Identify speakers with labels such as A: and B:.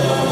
A: Oh.